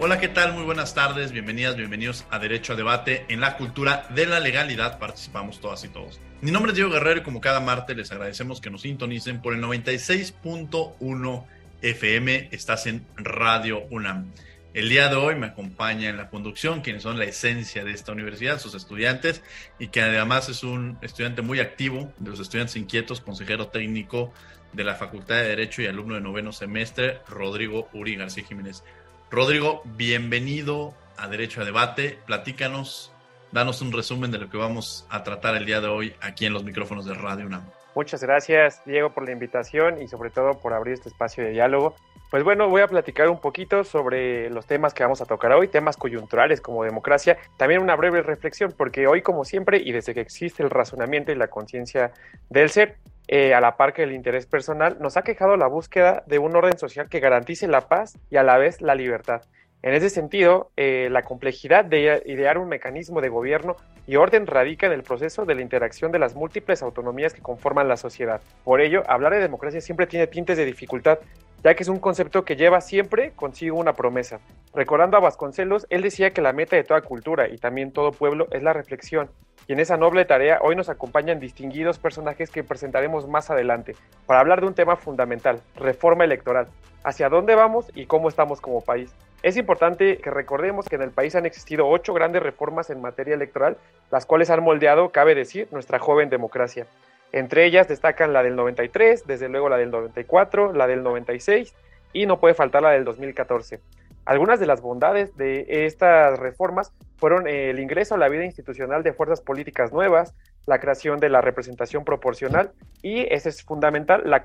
Hola, ¿qué tal? Muy buenas tardes, bienvenidas, bienvenidos a Derecho a Debate. En la cultura de la legalidad participamos todas y todos. Mi nombre es Diego Guerrero y como cada martes les agradecemos que nos sintonicen por el 96.1 FM. Estás en Radio UNAM. El día de hoy me acompaña en la conducción quienes son la esencia de esta universidad, sus estudiantes, y que además es un estudiante muy activo, de los estudiantes inquietos, consejero técnico de la Facultad de Derecho y alumno de noveno semestre, Rodrigo Uri García Jiménez. Rodrigo, bienvenido a Derecho a Debate. Platícanos, danos un resumen de lo que vamos a tratar el día de hoy aquí en los micrófonos de Radio UNAM. Muchas gracias, Diego, por la invitación y sobre todo por abrir este espacio de diálogo. Pues bueno, voy a platicar un poquito sobre los temas que vamos a tocar hoy, temas coyunturales como democracia, también una breve reflexión, porque hoy como siempre y desde que existe el razonamiento y la conciencia del ser, eh, a la par que el interés personal, nos ha quejado la búsqueda de un orden social que garantice la paz y a la vez la libertad. En ese sentido, eh, la complejidad de idear un mecanismo de gobierno y orden radica en el proceso de la interacción de las múltiples autonomías que conforman la sociedad. Por ello, hablar de democracia siempre tiene tintes de dificultad, ya que es un concepto que lleva siempre consigo una promesa. Recordando a Vasconcelos, él decía que la meta de toda cultura y también todo pueblo es la reflexión, y en esa noble tarea hoy nos acompañan distinguidos personajes que presentaremos más adelante para hablar de un tema fundamental, reforma electoral, hacia dónde vamos y cómo estamos como país. Es importante que recordemos que en el país han existido ocho grandes reformas en materia electoral, las cuales han moldeado, cabe decir, nuestra joven democracia. Entre ellas destacan la del 93, desde luego la del 94, la del 96 y no puede faltar la del 2014. Algunas de las bondades de estas reformas fueron el ingreso a la vida institucional de fuerzas políticas nuevas, la creación de la representación proporcional y, ese es fundamental, la,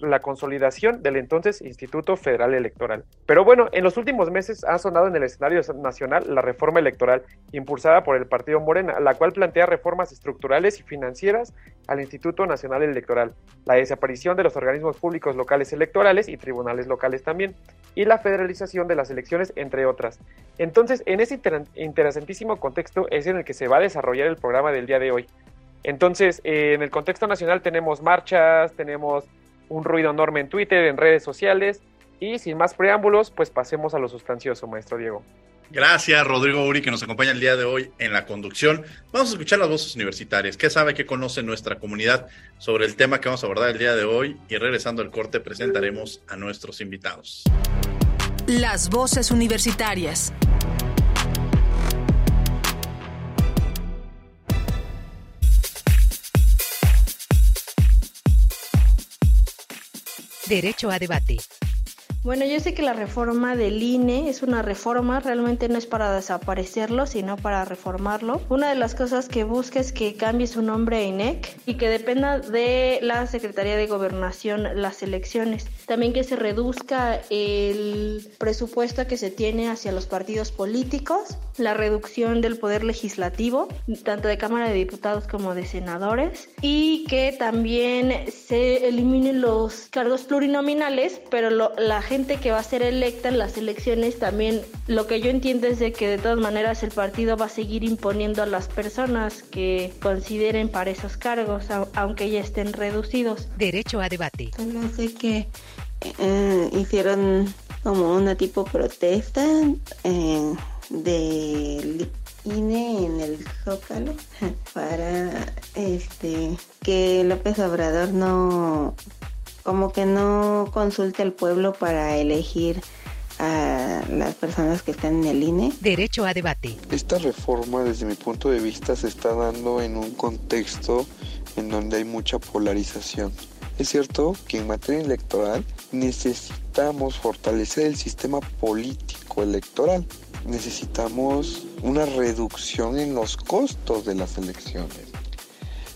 la, consolidación del entonces Instituto Federal Electoral. Pero bueno, en los últimos meses ha sonado en el escenario nacional la reforma electoral impulsada por el Partido Morena, la cual plantea reformas estructurales y financieras al Instituto Nacional Electoral, la desaparición de los organismos públicos locales electorales y tribunales locales también, y la federalización de las elecciones, entre otras. Entonces, en ese interesantísimo contexto es en el que se va a desarrollar el programa del día de hoy. Entonces, eh, en el contexto nacional tenemos marchas, tenemos un ruido enorme en Twitter, en redes sociales, y sin más preámbulos, pues pasemos a lo sustancioso, maestro Diego. Gracias, Rodrigo Uri, que nos acompaña el día de hoy en la conducción. Vamos a escuchar las voces universitarias. ¿Qué sabe, qué conoce nuestra comunidad sobre el tema que vamos a abordar el día de hoy? Y regresando al corte, presentaremos a nuestros invitados. Las voces universitarias. Derecho a debate. Bueno, yo sé que la reforma del INE es una reforma, realmente no es para desaparecerlo, sino para reformarlo. Una de las cosas que busca es que cambie su nombre a INEC y que dependa de la Secretaría de Gobernación las elecciones. También que se reduzca el presupuesto que se tiene hacia los partidos políticos, la reducción del poder legislativo, tanto de Cámara de Diputados como de senadores, y que también se eliminen los cargos plurinominales, pero la gente que va a ser electa en las elecciones también lo que yo entiendo es de que de todas maneras el partido va a seguir imponiendo a las personas que consideren para esos cargos, aunque ya estén reducidos. Derecho a debate. No sé que eh, hicieron como una tipo protesta eh, del INE en el Zócalo para este que López Obrador no como que no consulte al pueblo para elegir a las personas que están en el INE. Derecho a debate. Esta reforma desde mi punto de vista se está dando en un contexto en donde hay mucha polarización. Es cierto que en materia electoral necesitamos fortalecer el sistema político electoral. Necesitamos una reducción en los costos de las elecciones.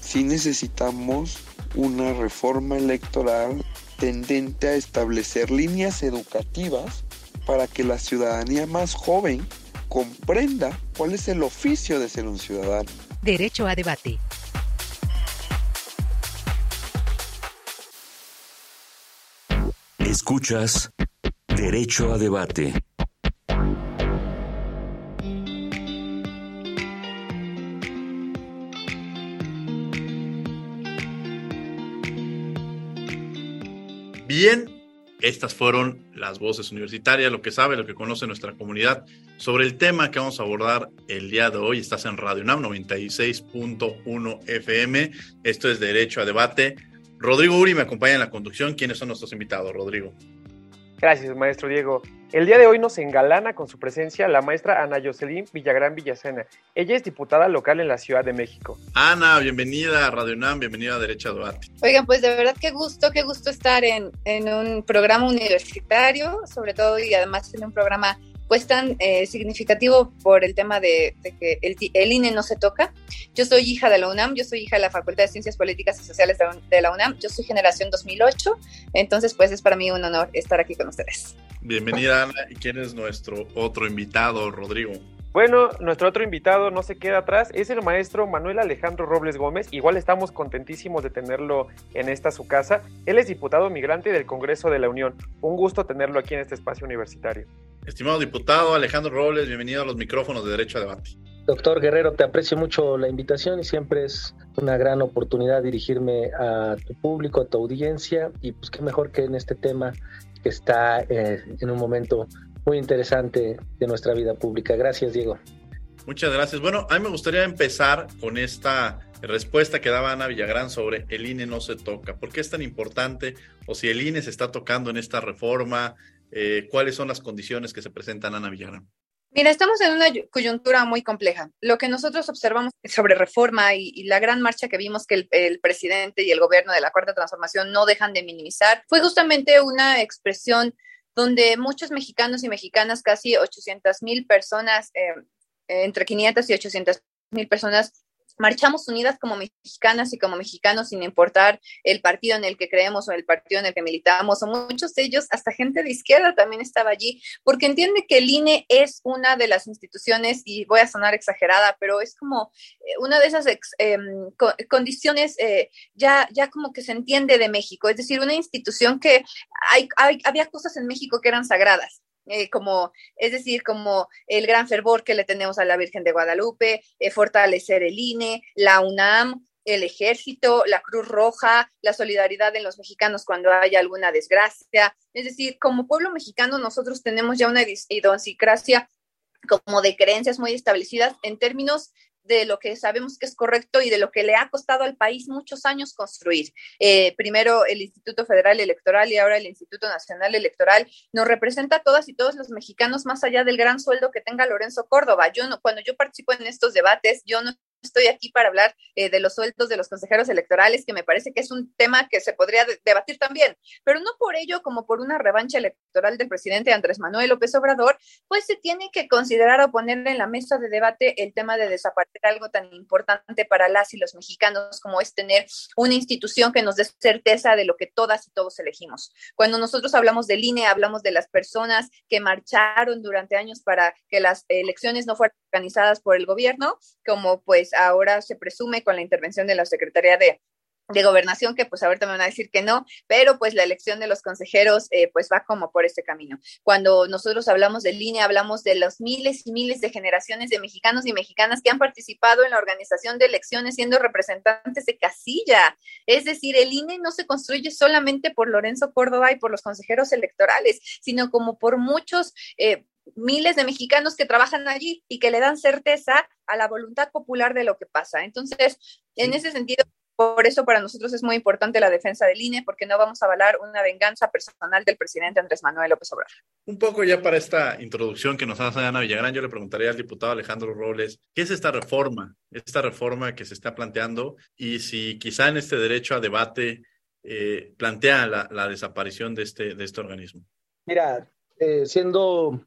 Sí necesitamos una reforma electoral tendente a establecer líneas educativas para que la ciudadanía más joven comprenda cuál es el oficio de ser un ciudadano. Derecho a debate. Escuchas Derecho a Debate. Bien, estas fueron las voces universitarias, lo que sabe, lo que conoce nuestra comunidad sobre el tema que vamos a abordar el día de hoy. Estás en Radio UNAM 96.1 FM. Esto es Derecho a Debate. Rodrigo Uri me acompaña en la conducción. ¿Quiénes son nuestros invitados, Rodrigo? Gracias, maestro Diego. El día de hoy nos engalana con su presencia la maestra Ana Jocelyn Villagrán Villacena. Ella es diputada local en la Ciudad de México. Ana, bienvenida a Radio UNAM, bienvenida a Derecho a Debate. Oigan, pues de verdad qué gusto, qué gusto estar en, en un programa universitario, sobre todo y además en un programa pues tan eh, significativo por el tema de, que el, INE no se toca. Yo soy hija de la UNAM, yo soy hija de la Facultad de Ciencias Políticas y Sociales de la UNAM, yo soy generación 2008, entonces pues es para mí un honor estar aquí con ustedes. Bienvenida Ana, ¿y quién es nuestro otro invitado, Rodrigo? Bueno, nuestro otro invitado no se queda atrás, es el maestro Manuel Alejandro Robles Gómez. Igual estamos contentísimos de tenerlo en esta su casa. Él es diputado migrante del Congreso de la Unión. Un gusto tenerlo aquí en este espacio universitario. Estimado diputado Alejandro Robles, bienvenido a los micrófonos de Derecho a Debate. Doctor Guerrero, te aprecio mucho la invitación y siempre es una gran oportunidad dirigirme a tu público, a tu audiencia y pues qué mejor que en este tema que está eh, en un momento muy interesante de nuestra vida pública. Gracias, Diego. Muchas gracias. Bueno, a mí me gustaría empezar con esta respuesta que daba Ana Villagrán sobre el INE no se toca. ¿Por qué es tan importante? O si el INE se está tocando en esta reforma, eh, ¿cuáles son las condiciones que se presentan, Ana Villagrán? Mira, estamos en una coyuntura muy compleja. Lo que nosotros observamos sobre reforma y, la gran marcha que vimos que el, el, presidente y el gobierno de la Cuarta Transformación no dejan de minimizar fue justamente una expresión donde muchos mexicanos y mexicanas, casi 800 mil personas, eh, entre 500 y 800 mil personas, marchamos unidas como mexicanas y como mexicanos sin importar el partido en el que creemos o el partido en el que militamos, o muchos de ellos, hasta gente de izquierda también estaba allí, porque entiende que el INE es una de las instituciones, y voy a sonar exagerada, pero es como eh, una de esas em, condiciones eh, ya, ya como que se entiende de México, es decir, una institución que hay, había cosas en México que eran sagradas eh, como, es decir, como el gran fervor que le tenemos a la Virgen de Guadalupe, eh, fortalecer el INE, la UNAM, el ejército, la Cruz Roja, la solidaridad de los mexicanos cuando haya alguna desgracia. Es decir, como pueblo mexicano nosotros tenemos ya una idiosincrasia como de creencias muy establecidas en términos de lo que sabemos que es correcto y de lo que le ha costado al país muchos años construir. Eh, primero el Instituto Federal Electoral y ahora el Instituto Nacional Electoral nos representa a todas y todos los mexicanos más allá del gran sueldo que tenga Lorenzo Córdoba. Yo no, cuando yo participo en estos debates, yo no estoy aquí para hablar eh, de los sueldos de los consejeros electorales, que me parece que es un tema que se podría debatir también, pero no por ello como por una revancha electoral del presidente Andrés Manuel López Obrador, pues se tiene que considerar o poner en la mesa de debate el tema de desaparecer algo tan importante para las y los mexicanos como es tener una institución que nos dé certeza de lo que todas y todos elegimos. Cuando nosotros hablamos de línea, hablamos de las personas que marcharon durante años para que las elecciones no fueran organizadas por el gobierno, como pues ahora se presume con la intervención de la Secretaría de, gobernación, que pues ahorita me van a decir que no, pero pues la elección de los consejeros eh, pues va como por este camino. Cuando nosotros hablamos de línea, hablamos de los miles y miles de generaciones de mexicanos y mexicanas que han participado en la organización de elecciones siendo representantes de casilla. Es decir, el INE no se construye solamente por Lorenzo Córdoba y por los consejeros electorales, sino como por muchos... Eh, miles de mexicanos que trabajan allí y que le dan certeza a la voluntad popular de lo que pasa. Entonces, en ese sentido, Por eso para nosotros es muy importante la defensa del INE, porque no vamos a avalar una venganza personal del presidente Andrés Manuel López Obrador. Un poco ya para esta introducción que nos hace Ana Villagrán, yo le preguntaría al diputado Alejandro Robles, ¿qué es esta reforma? Esta reforma que se está planteando y si quizá en este derecho a debate eh, plantea la, desaparición de este, de este organismo. Mira, eh, siendo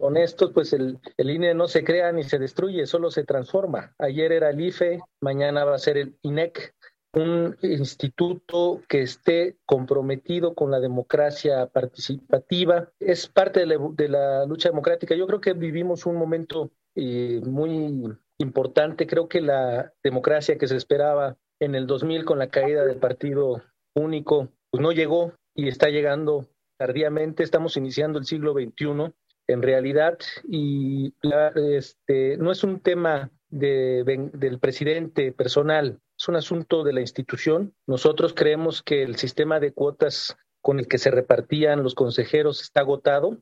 honestos, pues el, el, INE no se crea ni se destruye, solo se transforma. Ayer era el IFE, mañana va a ser el INEC, un instituto que esté comprometido con la democracia participativa. Es parte de la, lucha democrática. Yo creo que vivimos un momento eh, muy importante. Creo que la democracia que se esperaba en el 2000 con la caída del partido único, pues no llegó y está llegando tardíamente. Estamos iniciando el siglo XXI en realidad y este, no es un tema del presidente personal, es un asunto de la institución. Nosotros creemos que el sistema de cuotas con el que se repartían los consejeros está agotado.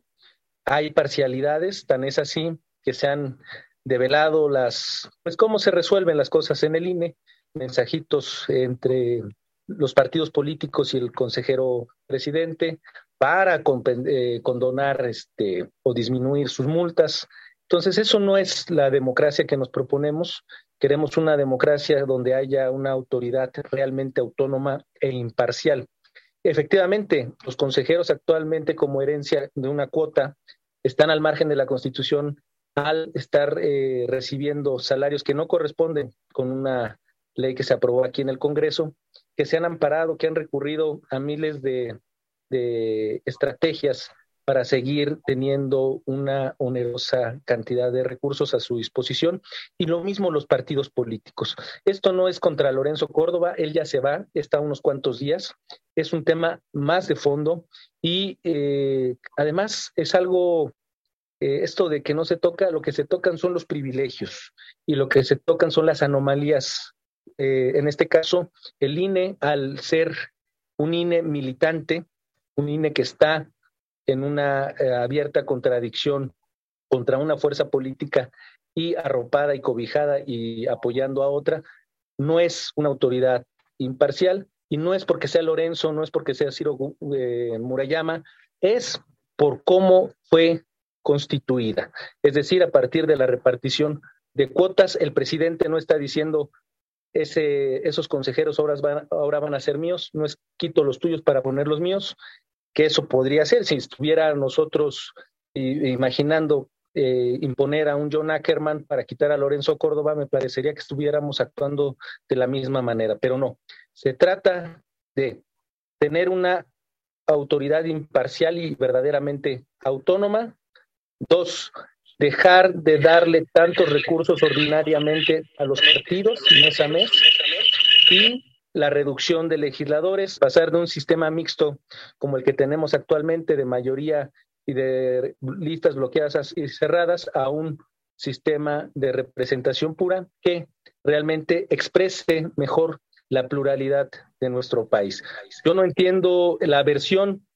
Hay parcialidades, tan es así que se han develado las, pues cómo se resuelven las cosas en el INE, mensajitos entre los partidos políticos y el consejero presidente para eh, condonar este, o disminuir sus multas. Entonces, eso no es la democracia que nos proponemos. Queremos una democracia donde haya una autoridad realmente autónoma e imparcial. Efectivamente, los consejeros actualmente como herencia de una cuota están al margen de la Constitución al estar eh, recibiendo salarios que no corresponden con una ley que se aprobó aquí en el Congreso, que se han amparado, que han recurrido a miles de, de estrategias para seguir teniendo una onerosa cantidad de recursos a su disposición y lo mismo los partidos políticos. Esto no es contra Lorenzo Córdoba, él ya se va, está unos cuantos días, es un tema más de fondo y eh, además es algo, eh, esto de que no se toca, lo que se tocan son los privilegios y lo que se tocan son las anomalías. Eh, en este caso, el INE, al ser un INE militante, un INE que está en una eh, abierta contradicción contra una fuerza política y arropada y cobijada y apoyando a otra, no es una autoridad imparcial y no es porque sea Lorenzo, no es porque sea Ciro eh, Murayama, es por cómo fue constituida. Es decir, a partir de la repartición de cuotas, el presidente no está diciendo ese, esos consejeros ahora van, ahora van a ser míos, no es quito los tuyos para poner los míos, que eso podría ser si estuviera nosotros imaginando eh, imponer a un John Ackerman para quitar a Lorenzo Córdoba, me parecería que estuviéramos actuando de la misma manera, pero no. Se trata de tener una autoridad imparcial y verdaderamente autónoma. Dos, dejar de darle tantos recursos ordinariamente a los partidos mes a mes. Y la reducción de legisladores, pasar de un sistema mixto como el que tenemos actualmente de mayoría y de listas bloqueadas y cerradas a un sistema de representación pura que realmente exprese mejor la pluralidad de nuestro país. Yo no entiendo la versión,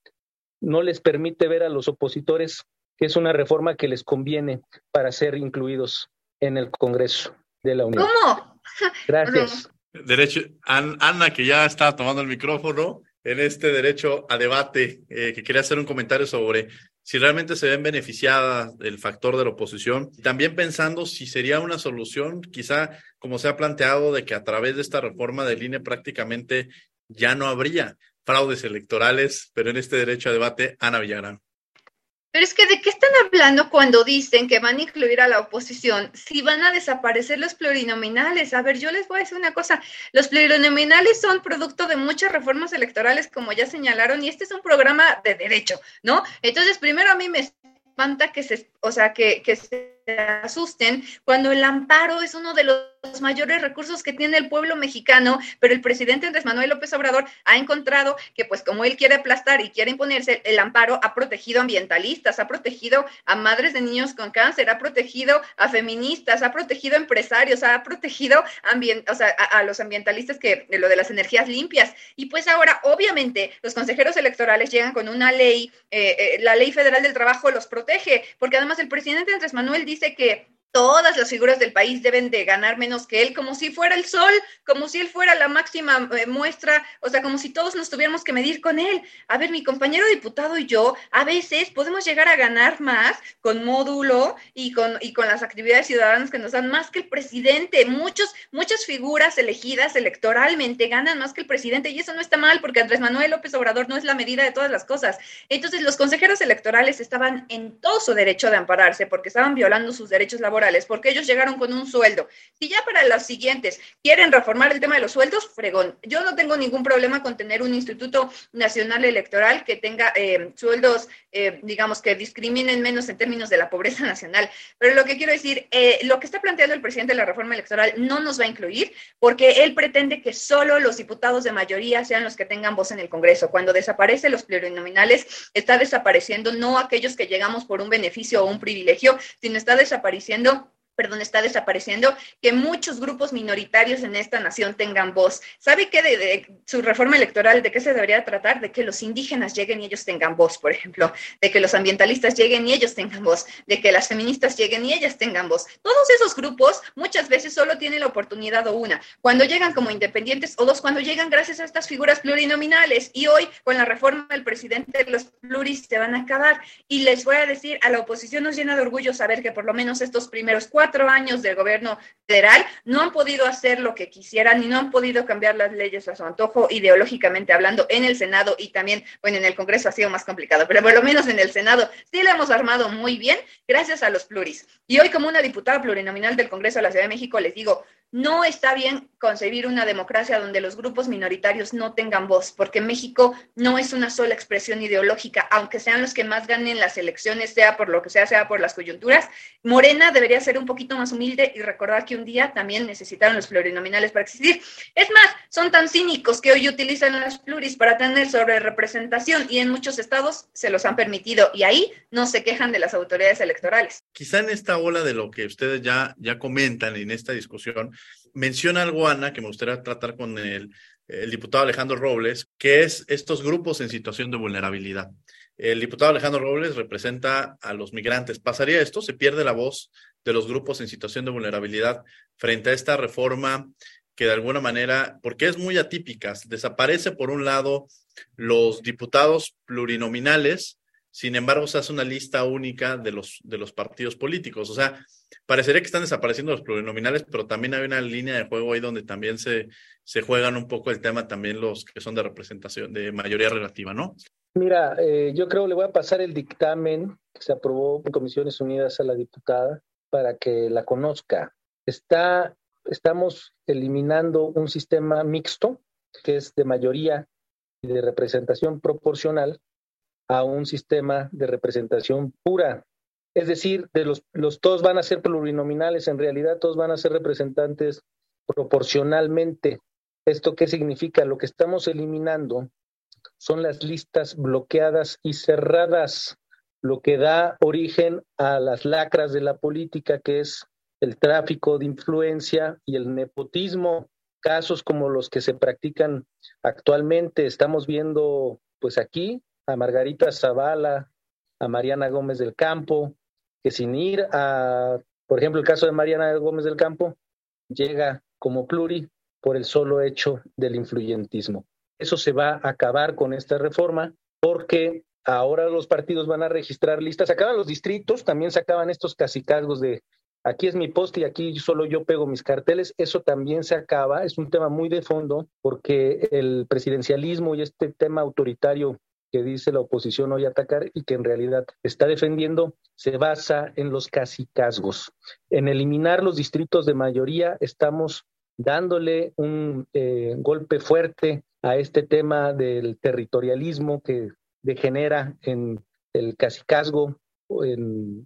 no les permite ver a los opositores que es una reforma que les conviene para ser incluidos en el Congreso de la Unión. ¿Cómo? Gracias. Derecho, Ana, que ya está tomando el micrófono, en este derecho a debate, eh, que quería hacer un comentario sobre si realmente se ven beneficiadas del factor de la oposición. También pensando si sería una solución, quizá como se ha planteado, de que a través de esta reforma del INE prácticamente ya no habría fraudes electorales, pero en este derecho a debate, Ana Villagrán. Pero es que de qué están hablando cuando dicen que van a incluir a la oposición si van a desaparecer los plurinominales. A ver, yo les voy a decir una cosa, los plurinominales son producto de muchas reformas electorales, como ya señalaron, y este es un programa de derecho, ¿no? Entonces, primero a mí me espanta que se, o sea, que, que se asusten cuando el amparo es uno de los mayores recursos que tiene el pueblo mexicano, pero el presidente Andrés Manuel López Obrador ha encontrado que pues como él quiere aplastar y quiere imponerse, el amparo ha protegido ambientalistas, ha protegido a madres de niños con cáncer, ha protegido a feministas, ha protegido a empresarios, ha protegido o sea, a, los ambientalistas que lo de las energías limpias. Y pues ahora, obviamente, los consejeros electorales llegan con una ley, eh, eh, la ley federal del trabajo los protege, porque además el presidente Andrés Manuel dice dice que todas las figuras del país deben de ganar menos que él, como si fuera el sol, como si él fuera la máxima eh, muestra, o sea, como si todos nos tuviéramos que medir con él. A ver, mi compañero diputado y yo a veces podemos llegar a ganar más con módulo y con, y con las actividades ciudadanas que nos dan más que el presidente. Muchos, muchas figuras elegidas electoralmente ganan más que el presidente y eso no está mal porque Andrés Manuel López Obrador no es la medida de todas las cosas. Entonces, los consejeros electorales estaban en todo su derecho de ampararse porque estaban violando sus derechos laborales porque ellos llegaron con un sueldo. Si ya para los siguientes quieren reformar el tema de los sueldos, fregón. Yo no tengo ningún problema con tener un Instituto Nacional Electoral que tenga eh, sueldos, eh, digamos, que discriminen menos en términos de la pobreza nacional. Pero lo que quiero decir, eh, lo que está planteando el presidente de la reforma electoral no nos va a incluir porque él pretende que solo los diputados de mayoría sean los que tengan voz en el Congreso. Cuando desaparecen los plurinominales, está desapareciendo no aquellos que llegamos por un beneficio o un privilegio, sino está desapareciendo perdón, está desapareciendo, que muchos grupos minoritarios en esta nación tengan voz. ¿Sabe qué de, su reforma electoral, de qué se debería tratar? De que los indígenas lleguen y ellos tengan voz, por ejemplo, de que los ambientalistas lleguen y ellos tengan voz, de que las feministas lleguen y ellas tengan voz. Todos esos grupos muchas veces solo tienen la oportunidad o una, cuando llegan como independientes o dos, cuando llegan gracias a estas figuras plurinominales. Y hoy, con la reforma del presidente, los pluris se van a acabar. Y les voy a decir, a la oposición nos llena de orgullo saber que por lo menos estos primeros cuatro años del gobierno federal no han podido hacer lo que quisieran y no han podido cambiar las leyes a su antojo ideológicamente hablando en el Senado y también, bueno, en el Congreso ha sido más complicado, pero por lo menos en el Senado sí lo hemos armado muy bien gracias a los pluris. Y hoy como una diputada plurinominal del Congreso de la Ciudad de México les digo, no está bien concebir una democracia donde los grupos minoritarios no tengan voz, porque México no es una sola expresión ideológica, aunque sean los que más ganen las elecciones, sea por lo que sea, sea por las coyunturas. Morena debería ser un poquito más humilde y recordar que un día también necesitaron los plurinominales para existir. Es más, son tan cínicos que hoy utilizan las pluris para tener sobre representación y en muchos estados se los han permitido y ahí no se quejan de las autoridades electorales. Quizá en esta ola de lo que ustedes ya, ya comentan en esta discusión, menciona algo, Ana, que me gustaría tratar con el, diputado Alejandro Robles, que es estos grupos en situación de vulnerabilidad. El diputado Alejandro Robles representa a los migrantes. ¿Pasaría esto? ¿Se pierde la voz de los grupos en situación de vulnerabilidad frente a esta reforma que de alguna manera, porque es muy atípica, desaparece por un lado los diputados plurinominales, sin embargo se hace una lista única de los, de los partidos políticos. O sea, parecería que están desapareciendo los plurinominales, pero también hay una línea de juego ahí donde también se, se juegan un poco el tema también los que son de representación, de mayoría relativa, ¿no? Mira, eh, yo creo que le voy a pasar el dictamen que se aprobó en Comisiones Unidas a la diputada para que la conozca. Está, estamos eliminando un sistema mixto, que es de mayoría y de representación proporcional, a un sistema de representación pura, es decir, de los, los todos van a ser plurinominales, en realidad todos van a ser representantes proporcionalmente. ¿Esto qué significa? Lo que estamos eliminando son las listas bloqueadas y cerradas, lo que da origen a las lacras de la política, que es el tráfico de influencia y el nepotismo, casos como los que se practican actualmente. Estamos viendo, pues aquí, a Margarita Zavala, a Mariana Gómez del Campo, que sin ir a, por ejemplo, el caso de Mariana Gómez del Campo, llega como pluri por el solo hecho del influyentismo. Eso se va a acabar con esta reforma porque ahora los partidos van a registrar listas, acaban los distritos, también se acaban estos casicazgos de aquí es mi poste y aquí solo yo pego mis carteles, eso también se acaba, es un tema muy de fondo porque el presidencialismo y este tema autoritario que dice la oposición hoy atacar y que en realidad está defendiendo se basa en los casicazgos. En eliminar los distritos de mayoría estamos dándole un eh, golpe fuerte a este tema del territorialismo que degenera en el casicazgo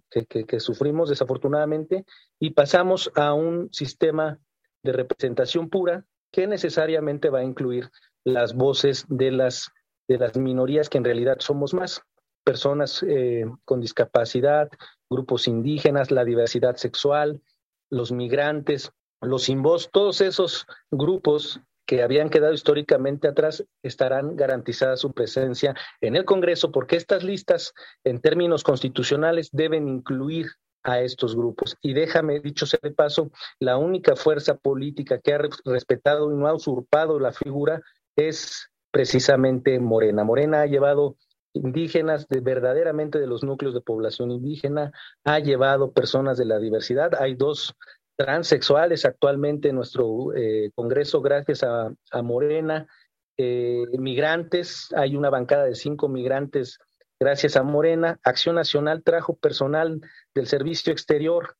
que, que sufrimos desafortunadamente y pasamos a un sistema de representación pura que necesariamente va a incluir las voces de las de las minorías que en realidad somos más, personas eh, con discapacidad, grupos indígenas, la diversidad sexual, los migrantes, los sin voz, todos esos grupos que habían quedado históricamente atrás estarán garantizada su presencia en el Congreso porque estas listas en términos constitucionales deben incluir a estos grupos. Y déjame, dicho sea de paso, la única fuerza política que ha respetado y no ha usurpado la figura es precisamente Morena. Morena ha llevado indígenas de verdaderamente de los núcleos de población indígena, ha llevado personas de la diversidad. Hay dos transexuales actualmente en nuestro eh, Congreso gracias a, Morena. Eh, migrantes, hay una bancada de cinco migrantes gracias a Morena. Acción Nacional trajo personal del servicio exterior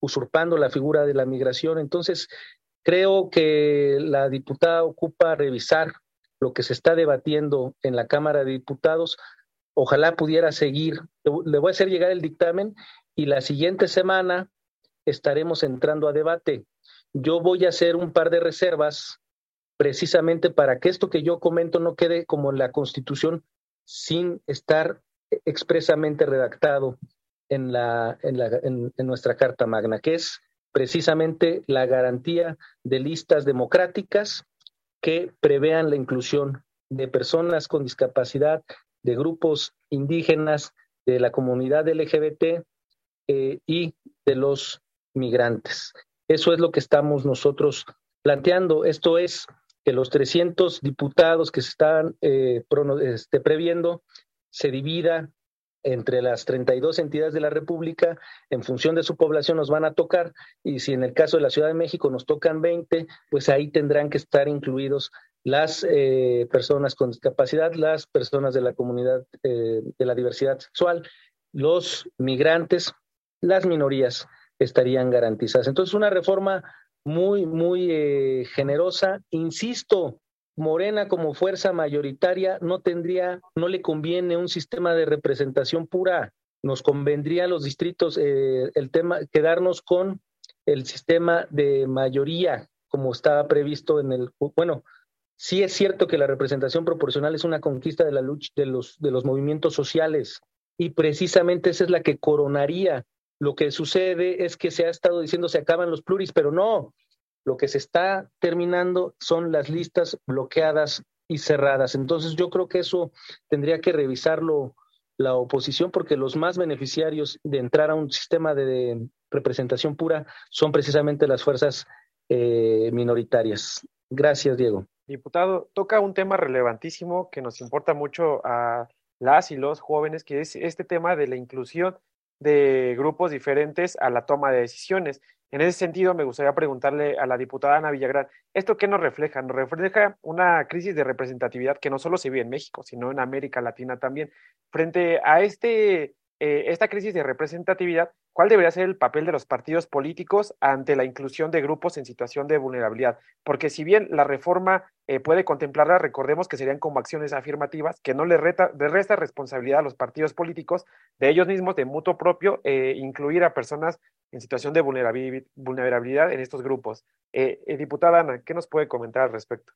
usurpando la figura de la migración. Entonces, creo que la diputada ocupa revisar lo que se está debatiendo en la Cámara de Diputados. Ojalá pudiera seguir. Le voy a hacer llegar el dictamen y la siguiente semana estaremos entrando a debate. Yo voy a hacer un par de reservas precisamente para que esto que yo comento no quede como la Constitución sin estar expresamente redactado en, en, la, en nuestra Carta Magna, que es precisamente la garantía de listas democráticas que prevean la inclusión de personas con discapacidad, de grupos indígenas, de la comunidad LGBT eh, y de los migrantes. Eso es lo que estamos nosotros planteando. Esto es que los 300 diputados que se están eh, este, previendo se divida entre las 32 entidades de la República, en función de su población nos van a tocar, y si en el caso de la Ciudad de México nos tocan 20, pues ahí tendrán que estar incluidos las eh, personas con discapacidad, las personas de la comunidad eh, de la diversidad sexual, los migrantes, las minorías estarían garantizadas. Entonces, una reforma muy, muy eh, generosa. Insisto, Morena como fuerza mayoritaria no tendría, no le conviene un sistema de representación pura. Nos convendría a los distritos eh, el tema, quedarnos con el sistema de mayoría, como estaba previsto en el, bueno, sí es cierto que la representación proporcional es una conquista de la lucha de los, de los movimientos sociales y precisamente esa es la que coronaría. Lo que sucede es que se ha estado diciendo se acaban los pluris, pero no, lo que se está terminando son las listas bloqueadas y cerradas. Entonces yo creo que eso tendría que revisarlo la oposición porque los más beneficiarios de entrar a un sistema de representación pura son precisamente las fuerzas eh, minoritarias. Gracias, Diego. Diputado, toca un tema relevantísimo que nos importa mucho a las y los jóvenes, que es este tema de la inclusión de grupos diferentes a la toma de decisiones. En ese sentido, me gustaría preguntarle a la diputada Ana Villagrán, ¿esto qué nos refleja? Nos refleja una crisis de representatividad que no solo se vive en México, sino en América Latina también. Frente a este eh, esta crisis de representatividad, ¿cuál debería ser el papel de los partidos políticos ante la inclusión de grupos en situación de vulnerabilidad? Porque si bien la reforma eh, puede contemplarla, recordemos que serían como acciones afirmativas que no le, resta responsabilidad a los partidos políticos de ellos mismos, de mutuo propio, eh, incluir a personas en situación de vulnerabilidad en estos grupos. diputada Ana, ¿qué nos puede comentar al respecto?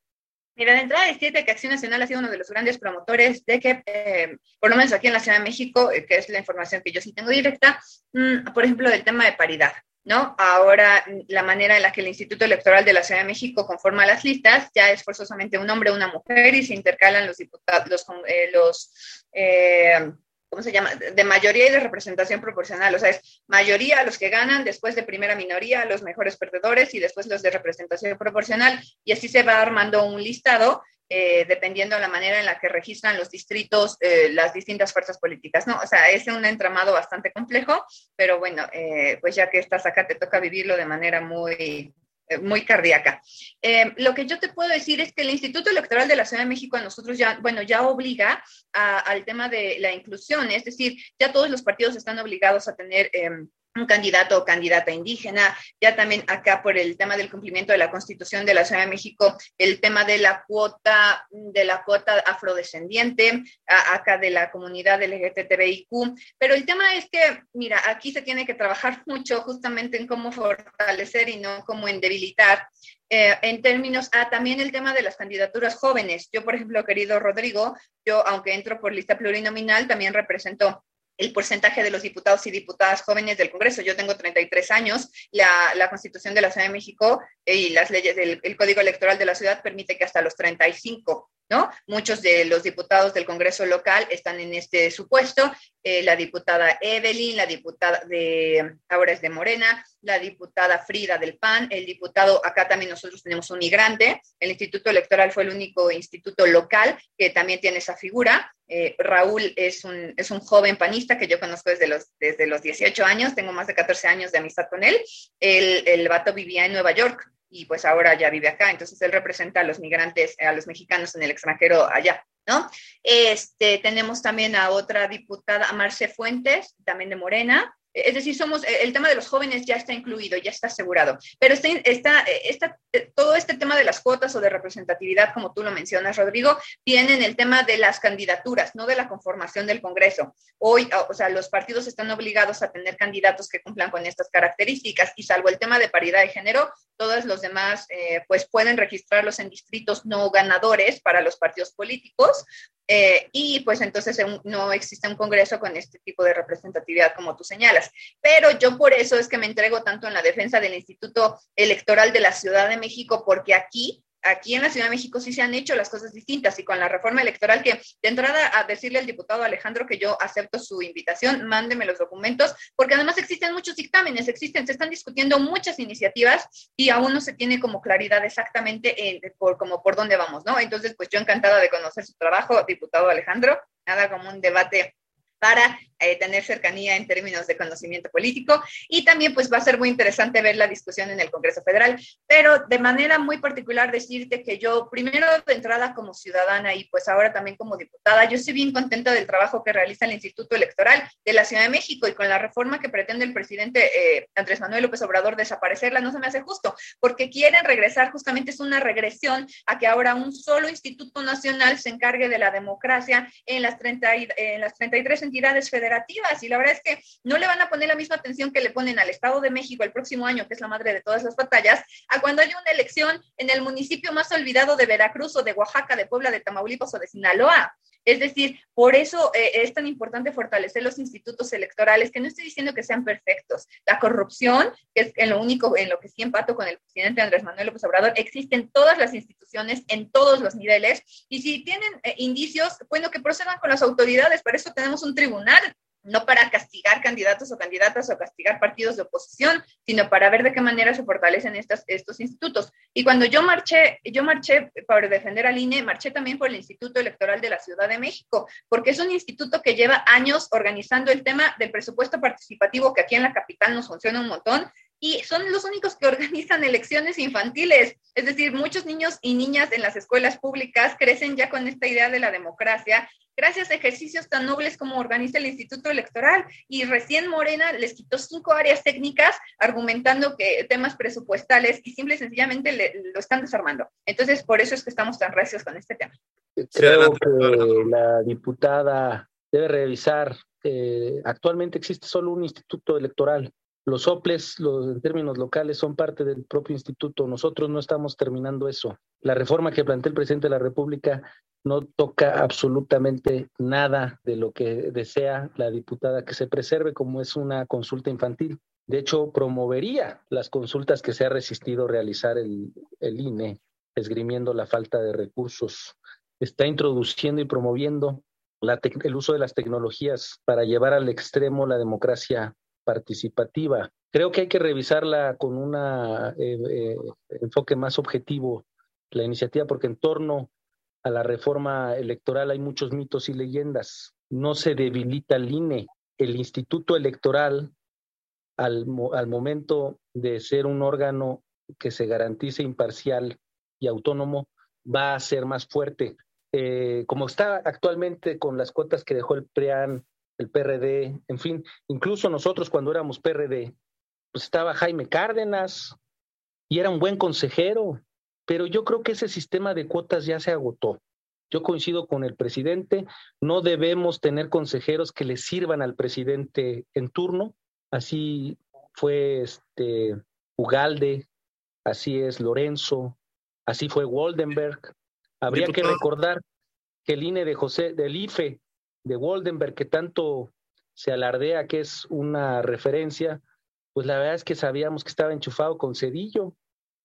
Mira, de entrada decirte que Acción Nacional ha sido uno de los grandes promotores de que, eh, por lo menos aquí en la Ciudad de México, eh, que es la información que yo sí tengo directa, mm, por ejemplo, del tema de paridad, ¿no? Ahora, la manera en la que el Instituto Electoral de la Ciudad de México conforma las listas ya es forzosamente un hombre una mujer y se intercalan los diputados, los, eh, los ¿cómo se llama? De mayoría y de representación proporcional. O sea, es mayoría los que ganan, después de primera minoría los mejores perdedores y después los de representación proporcional. Y así se va armando un listado eh, dependiendo de la manera en la que registran los distritos eh, las distintas fuerzas políticas, ¿no? O sea, es un entramado bastante complejo, pero bueno, eh, pues ya que estás acá te toca vivirlo de manera muy, muy cardíaca. Eh, lo que yo te puedo decir es que el Instituto Electoral de la Ciudad de México a nosotros ya, bueno, ya obliga al tema de la inclusión, es decir, ya todos los partidos están obligados a tener... Em, un candidato o candidata indígena, ya también acá por el tema del cumplimiento de la Constitución de la Ciudad de México, el tema de la cuota de la cuota afrodescendiente, acá de la comunidad LGTBIQ, pero el tema es que, mira, aquí se tiene que trabajar mucho justamente en cómo fortalecer y no cómo en debilitar eh, en términos, a también el tema de las candidaturas jóvenes. Yo, por ejemplo, querido Rodrigo, yo, aunque entro por lista plurinominal, también represento el porcentaje de los diputados y diputadas jóvenes del Congreso. Yo tengo 33 años, la, la Constitución de la Ciudad de México y las leyes del el Código Electoral de la ciudad permite que hasta los 35 Muchos de los diputados del Congreso local están en este supuesto, eh, la diputada Evelyn, la diputada de, ahora es de Morena, la diputada Frida del PAN, el diputado, acá también nosotros tenemos un migrante, el Instituto Electoral fue el único instituto local que también tiene esa figura, eh, Raúl es un, es un joven panista que yo conozco desde los, desde los 18 años, tengo más de 14 años de amistad con él, el, el vato vivía en Nueva York, y pues ahora ya vive acá, entonces él representa a los migrantes, a los mexicanos en el extranjero allá, ¿no? Este, tenemos también a otra diputada, Marce Fuentes, también de Morena, es decir, somos, el tema de los jóvenes ya está incluido, ya está asegurado, pero está, está, está, todo este tema de las cuotas o de representatividad, como tú lo mencionas, Rodrigo, viene en el tema de las candidaturas, no de la conformación del Congreso. Hoy, o sea, los partidos están obligados a tener candidatos que cumplan con estas características y salvo el tema de paridad de género, todos los demás, eh, pues pueden registrarlos en distritos no ganadores para los partidos políticos eh, y pues entonces no existe un Congreso con este tipo de representatividad como tú señalas. Pero yo por eso es que me entrego tanto en la defensa del Instituto Electoral de la Ciudad de México, porque aquí aquí en la Ciudad de México sí se han hecho las cosas distintas y con la reforma electoral que de entrada a decirle al diputado Alejandro que yo acepto su invitación, mándeme los documentos, porque además existen muchos dictámenes, existen, se están discutiendo muchas iniciativas y aún no se tiene como claridad exactamente por, como por dónde vamos, ¿no? Entonces, pues yo encantada de conocer su trabajo, diputado Alejandro, nada como un debate para eh, tener cercanía en términos de conocimiento político. Y también pues va a ser muy interesante ver la discusión en el Congreso Federal, pero de manera muy particular decirte que yo primero de entrada como ciudadana y pues ahora también como diputada, yo estoy bien contenta del trabajo que realiza el Instituto Electoral de la Ciudad de México y con la reforma que pretende el presidente eh, Andrés Manuel López Obrador desaparecerla, no se me hace justo, porque quieren regresar, justamente es una regresión a que ahora un solo Instituto Nacional se encargue de la democracia en las, 30, en las 33 entidades federativas y la verdad es que no le van a poner la misma atención que le ponen al Estado de México el próximo año, que es la madre de todas las batallas, a cuando haya una elección en el municipio más olvidado de Veracruz o de Oaxaca, de Puebla, de Tamaulipas o de Sinaloa. Es decir, por eso eh, es tan importante fortalecer los institutos electorales, que no estoy diciendo que sean perfectos. La corrupción, que es en lo único en lo que sí empato con el presidente Andrés Manuel López Obrador, existe en todas las instituciones, en todos los niveles, y si tienen eh, indicios, bueno, que procedan con las autoridades, para eso tenemos un tribunal no para castigar candidatos o candidatas o castigar partidos de oposición, sino para ver de qué manera se fortalecen estos, estos institutos. Y cuando yo marché, yo marché para defender al INE, marché también por el Instituto Electoral de la Ciudad de México, porque es un instituto que lleva años organizando el tema del presupuesto participativo, que aquí en la capital nos funciona un montón, y son los únicos que organizan elecciones infantiles. Es decir, muchos niños y niñas en las escuelas públicas crecen ya con esta idea de la democracia gracias a ejercicios tan nobles como organiza el Instituto Electoral. Y recién Morena les quitó cinco áreas técnicas argumentando que temas presupuestales y simple y sencillamente lo están desarmando. Entonces, por eso es que estamos tan recios con este tema. Creo que la diputada debe revisar. que actualmente existe solo un instituto electoral los soples, los, en términos locales, son parte del propio instituto. Nosotros no estamos terminando eso. La reforma que plantea el presidente de la República no toca absolutamente nada de lo que desea la diputada que se preserve como es una consulta infantil. De hecho, promovería las consultas que se ha resistido realizar el, el INE, esgrimiendo la falta de recursos. Está introduciendo y promoviendo el uso de las tecnologías para llevar al extremo la democracia participativa. Creo que hay que revisarla con un eh, eh, enfoque más objetivo, la iniciativa, porque en torno a la reforma electoral hay muchos mitos y leyendas. No se debilita el INE. El Instituto Electoral, al, al momento de ser un órgano que se garantice imparcial y autónomo, va a ser más fuerte. Eh, como está actualmente con las cuotas que dejó el PREAN el PRD, en fin, incluso nosotros cuando éramos PRD, pues estaba Jaime Cárdenas y era un buen consejero, pero yo creo que ese sistema de cuotas ya se agotó. Yo coincido con el presidente, no debemos tener consejeros que le sirvan al presidente en turno, así fue este Ugalde, así es Lorenzo, así fue Waldenberg. Habría que recordar que el INE de José del IFE de Waldenberg, que tanto se alardea que es una referencia, pues la verdad es que sabíamos que estaba enchufado con Cedillo.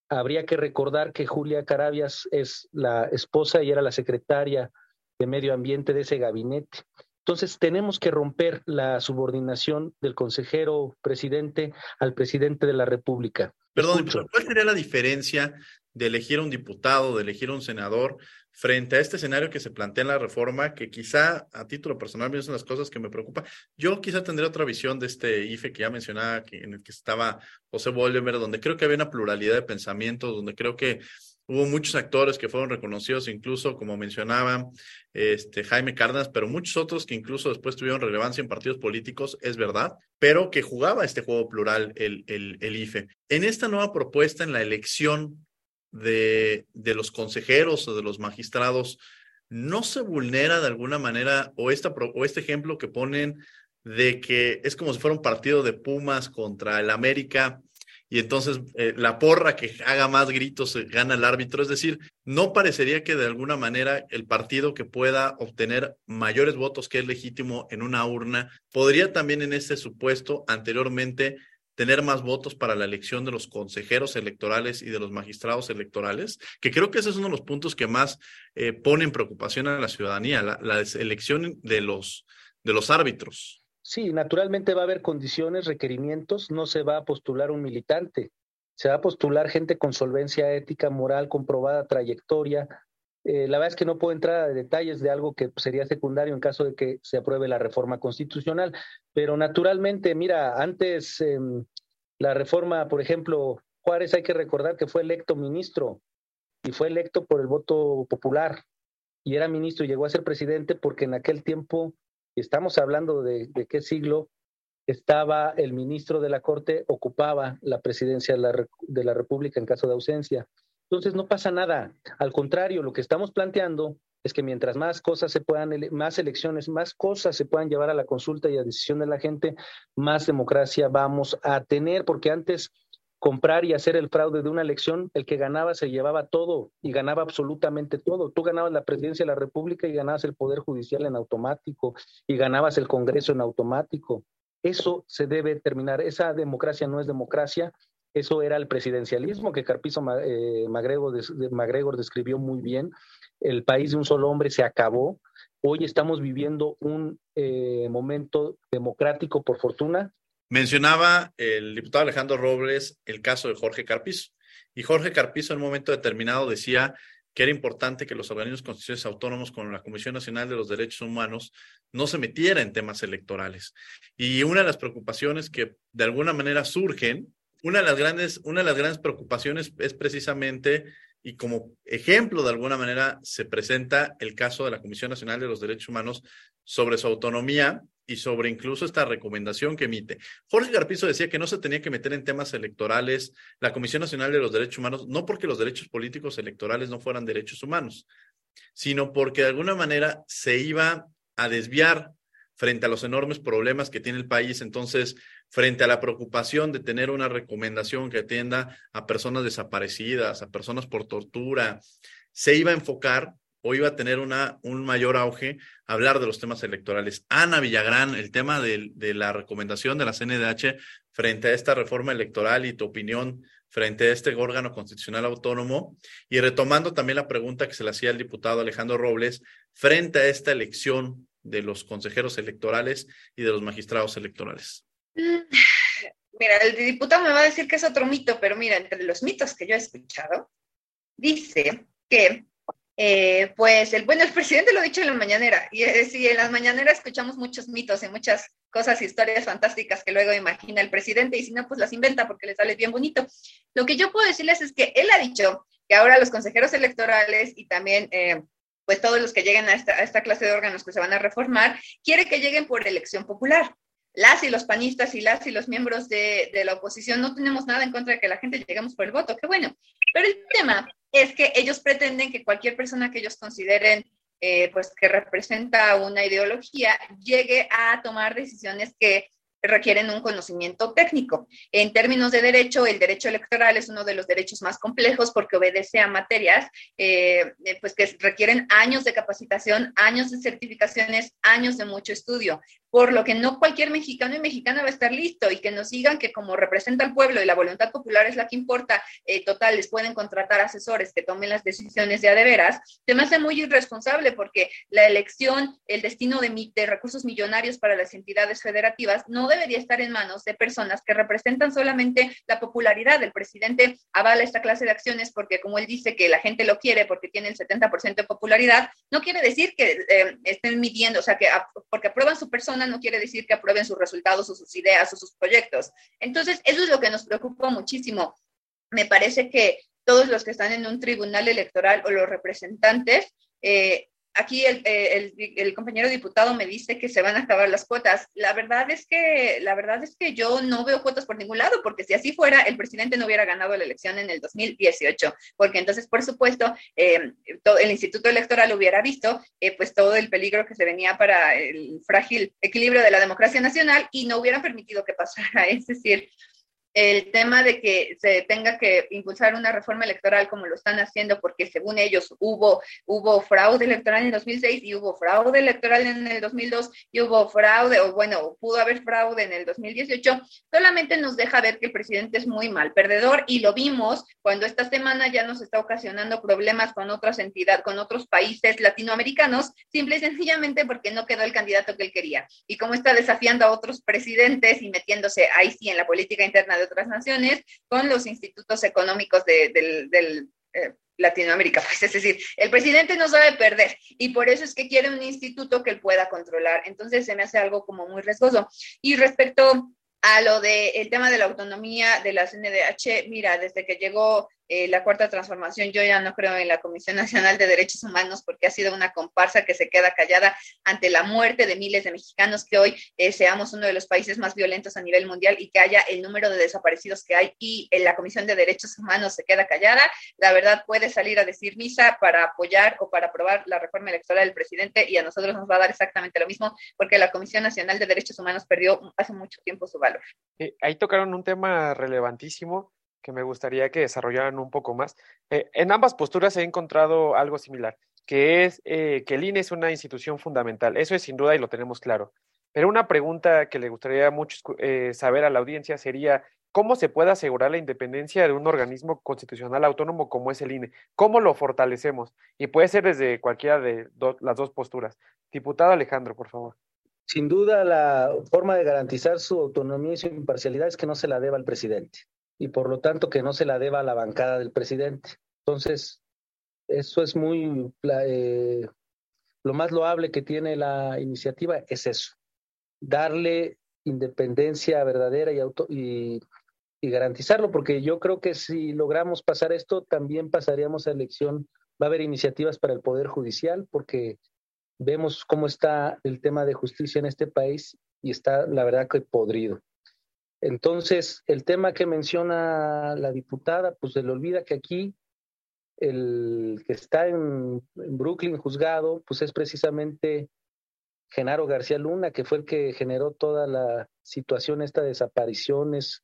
habría que recordar que Julia Carabias es la esposa y era la secretaria de Medio Ambiente de ese gabinete. Entonces tenemos que romper la subordinación del consejero presidente al presidente de la República. Perdón, ¿cuál sería la diferencia de elegir un diputado, de elegir a un senador, frente a este escenario que se plantea en la reforma, que quizá a título personal son las cosas que me preocupan. Yo quizá tendría otra visión de este IFE que ya mencionaba, en el que estaba José Bolívar, donde creo que había una pluralidad de pensamientos, donde creo que hubo muchos actores que fueron reconocidos, incluso como mencionaba este, Jaime Cárdenas, pero muchos otros que incluso después tuvieron relevancia en partidos políticos, es verdad, pero que jugaba este juego plural el, el IFE. En esta nueva propuesta, en la elección de, de los consejeros o de los magistrados, ¿no se vulnera de alguna manera o, esta, o este ejemplo que ponen de que es como si fuera un partido de Pumas contra el América y entonces eh, la porra que haga más gritos gana el árbitro. Es decir, no parecería que de alguna manera el partido que pueda obtener mayores votos que es legítimo en una urna podría también en ese supuesto anteriormente tener más votos para la elección de los consejeros electorales y de los magistrados electorales, que creo que ese es uno de los puntos que más eh, ponen preocupación a la ciudadanía, la, la elección de los, de los árbitros. Sí, naturalmente va a haber condiciones, requerimientos, no se va a postular un militante, se va a postular gente con solvencia ética, moral, comprobada, trayectoria. Eh, la verdad es que no puedo entrar a detalles de algo que sería secundario en caso de que se apruebe la reforma constitucional, pero naturalmente, mira, antes em, la reforma, por ejemplo, Juárez hay que recordar que fue electo ministro y fue electo por el voto popular y era ministro y llegó a ser presidente porque en aquel tiempo estamos hablando de, qué siglo estaba el ministro de la Corte, ocupaba la presidencia de la, de la República en caso de ausencia. Entonces no pasa nada. Al contrario, lo que estamos planteando es que mientras más cosas se puedan, más elecciones, más cosas se puedan llevar a la consulta y a decisión de la gente, más democracia vamos a tener, porque antes comprar y hacer el fraude de una elección, el que ganaba se llevaba todo y ganaba absolutamente todo. Tú ganabas la presidencia de la República y ganabas el Poder Judicial en automático y ganabas el Congreso en automático. Eso se debe terminar. Esa democracia no es democracia. Eso era el presidencialismo que Carpizo eh, Magregor, describió muy bien. El país de un solo hombre se acabó. Hoy estamos viviendo un eh, momento democrático, por fortuna, Mencionaba el diputado Alejandro Robles el caso de Jorge Carpizo. Y Jorge Carpizo en un momento determinado decía que era importante que los organismos constitucionales autónomos como la Comisión Nacional de los Derechos Humanos no se metiera en temas electorales. Y una de las preocupaciones que de alguna manera surgen, una de las grandes, una de las grandes preocupaciones es precisamente y como ejemplo de alguna manera se presenta el caso de la Comisión Nacional de los Derechos Humanos sobre su autonomía y sobre incluso esta recomendación que emite. Jorge Garpizo decía que no se tenía que meter en temas electorales la Comisión Nacional de los Derechos Humanos, no porque los derechos políticos electorales no fueran derechos humanos, sino porque de alguna manera se iba a desviar frente a los enormes problemas que tiene el país. Entonces, frente a la preocupación de tener una recomendación que atienda a personas desaparecidas, a personas por tortura, se iba a enfocar o iba a tener una, un mayor auge hablar de los temas electorales. Ana Villagrán, el tema de, de, la recomendación de la CNDH frente a esta reforma electoral y tu opinión frente a este órgano constitucional autónomo y retomando también la pregunta que se le hacía al diputado Alejandro Robles frente a esta elección de los consejeros electorales y de los magistrados electorales. Mm, mira, el diputado me va a decir que es otro mito, pero mira, entre los mitos que yo he escuchado, dice que eh, pues el bueno, el presidente lo ha dicho en la mañanera, y eh, sí, en las mañaneras escuchamos muchos mitos y muchas cosas, historias fantásticas que luego imagina el presidente, y si no, pues las inventa porque le sale bien bonito. Lo que yo puedo decirles es que él ha dicho que ahora los consejeros electorales y también, eh, pues todos los que lleguen a esta, clase de órganos que se van a reformar, quiere que lleguen por elección popular las y los panistas y las y los miembros de, de, la oposición no tenemos nada en contra de que la gente lleguemos por el voto, qué bueno. Pero el tema es que ellos pretenden que cualquier persona que ellos consideren eh, pues que representa una ideología llegue a tomar decisiones que requieren un conocimiento técnico. En términos de derecho, el derecho electoral es uno de los derechos más complejos porque obedece a materias eh, pues que requieren años de capacitación, años de certificaciones, años de mucho estudio. Por lo que no cualquier mexicano y mexicana va a estar listo y que nos digan que como representa al pueblo y la voluntad popular es la que importa, eh, total, les pueden contratar asesores que tomen las decisiones de de veras, se me hace muy irresponsable porque la elección, el destino de, de recursos millonarios para las entidades federativas no debería estar en manos de personas que representan solamente la popularidad. El presidente avala esta clase de acciones porque, como él dice, que la gente lo quiere porque tiene el 70% de popularidad, no quiere decir que eh, estén midiendo, o sea, que porque aprueban su persona no quiere decir que aprueben sus resultados o sus ideas o sus proyectos. Entonces, eso es lo que nos preocupa muchísimo. Me parece que todos los que están en un tribunal electoral o los representantes eh, aquí eh, el, compañero diputado me dice que se van a acabar las cuotas. La verdad es que la verdad es que yo no veo cuotas por ningún lado, porque si así fuera, el presidente no hubiera ganado la elección en el 2018, porque entonces, por supuesto, eh, todo, el Instituto Electoral hubiera visto eh, pues todo el peligro que se venía para el frágil equilibrio de la democracia nacional y no hubieran permitido que pasara. Es decir, el tema de que se tenga que impulsar una reforma electoral como lo están haciendo, porque según ellos hubo, hubo fraude electoral en el 2006 y hubo fraude electoral en el 2002 y hubo fraude, o bueno, pudo haber fraude en el 2018, solamente nos deja ver que el presidente es muy mal perdedor y lo vimos cuando esta semana ya nos está ocasionando problemas con otras entidades, con otros países latinoamericanos, simple y sencillamente porque no quedó el candidato que él quería. Y como está desafiando a otros presidentes y metiéndose ahí sí en la política interna de otras naciones con los institutos económicos de, del, eh, Latinoamérica. Pues, es decir, el presidente no sabe perder y por eso es que quiere un instituto que él pueda controlar. Entonces se me hace algo como muy riesgoso. Y respecto a lo del el tema de la autonomía de la CNDH, mira, desde que llegó eh, la cuarta transformación, yo ya no creo en la Comisión Nacional de Derechos Humanos porque ha sido una comparsa que se queda callada ante la muerte de miles de mexicanos, que hoy eh, seamos uno de los países más violentos a nivel mundial y que haya el número de desaparecidos que hay y en la Comisión de Derechos Humanos se queda callada. La verdad puede salir a decir misa para apoyar o para aprobar la reforma electoral del presidente y a nosotros nos va a dar exactamente lo mismo porque la Comisión Nacional de Derechos Humanos perdió hace mucho tiempo su valor. Eh, ahí tocaron un tema relevantísimo que me gustaría que desarrollaran un poco más. Eh, en ambas posturas he encontrado algo similar, que es eh, que el INE es una institución fundamental. Eso es sin duda y lo tenemos claro. Pero una pregunta que le gustaría mucho eh, saber a la audiencia sería, ¿cómo se puede asegurar la independencia de un organismo constitucional autónomo como es el INE? ¿Cómo lo fortalecemos? Y puede ser desde cualquiera de las dos posturas. Diputado Alejandro, por favor. Sin duda, la forma de garantizar su autonomía y su imparcialidad es que no se la deba al presidente y por lo tanto que no se la deba a la bancada del presidente. Entonces, eso es muy, eh, lo más loable que tiene la iniciativa es eso, darle independencia verdadera y, y garantizarlo, porque yo creo que si logramos pasar esto, también pasaríamos a elección, va a haber iniciativas para el Poder Judicial, porque vemos cómo está el tema de justicia en este país y está, la verdad, que podrido. Entonces, el tema que menciona la diputada, pues se le olvida que aquí el que está en, Brooklyn juzgado, pues es precisamente Genaro García Luna, que fue el que generó toda la situación, esta de desapariciones,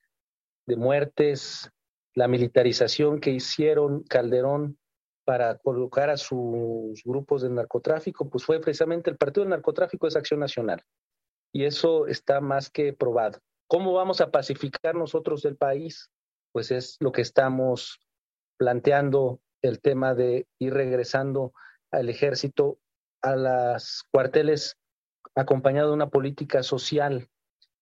de muertes, la militarización que hicieron Calderón para colocar a sus grupos de narcotráfico, pues fue precisamente el Partido de Narcotráfico de Acción Nacional. Y eso está más que probado. ¿Cómo vamos a pacificar nosotros el país? Pues es lo que estamos planteando el tema de ir regresando al ejército a las cuarteles acompañado de una política social,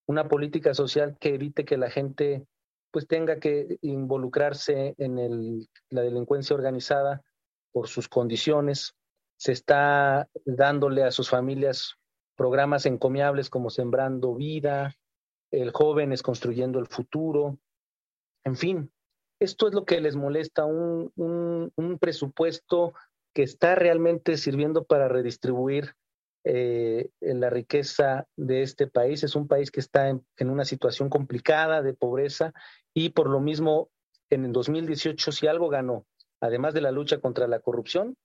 una política social que evite que la gente pues tenga que involucrarse en el, la delincuencia organizada por sus condiciones. Se está dándole a sus familias programas encomiables como Sembrando Vida, el joven es construyendo el futuro, en fin, esto es lo que les molesta, un, un, presupuesto que está realmente sirviendo para redistribuir eh, la riqueza de este país. Es un país que está en, una situación complicada de pobreza y por lo mismo en el 2018 si algo ganó, además de la lucha contra la corrupción,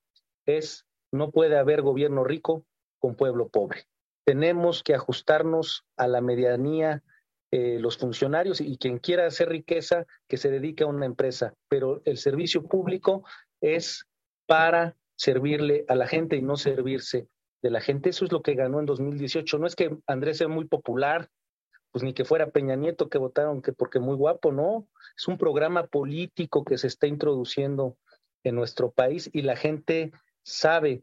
es no puede haber gobierno rico con pueblo pobre. Tenemos que ajustarnos a la medianía eh, los funcionarios y quien quiera hacer riqueza que se dedique a una empresa, pero el servicio público es para servirle a la gente y no servirse de la gente. Eso es lo que ganó en 2018. No es que Andrés sea muy popular, pues ni que fuera Peña Nieto que votaron que porque muy guapo, no. Es un programa político que se está introduciendo en nuestro país y la gente sabe,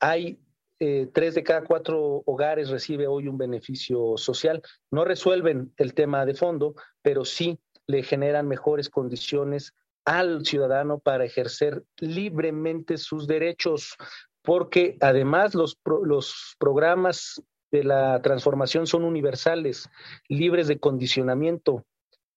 hay eh, tres de cada cuatro hogares recibe hoy un beneficio social. No resuelven el tema de fondo, pero sí le generan mejores condiciones al ciudadano para ejercer libremente sus derechos, porque además los, los programas de la transformación son universales, libres de condicionamiento.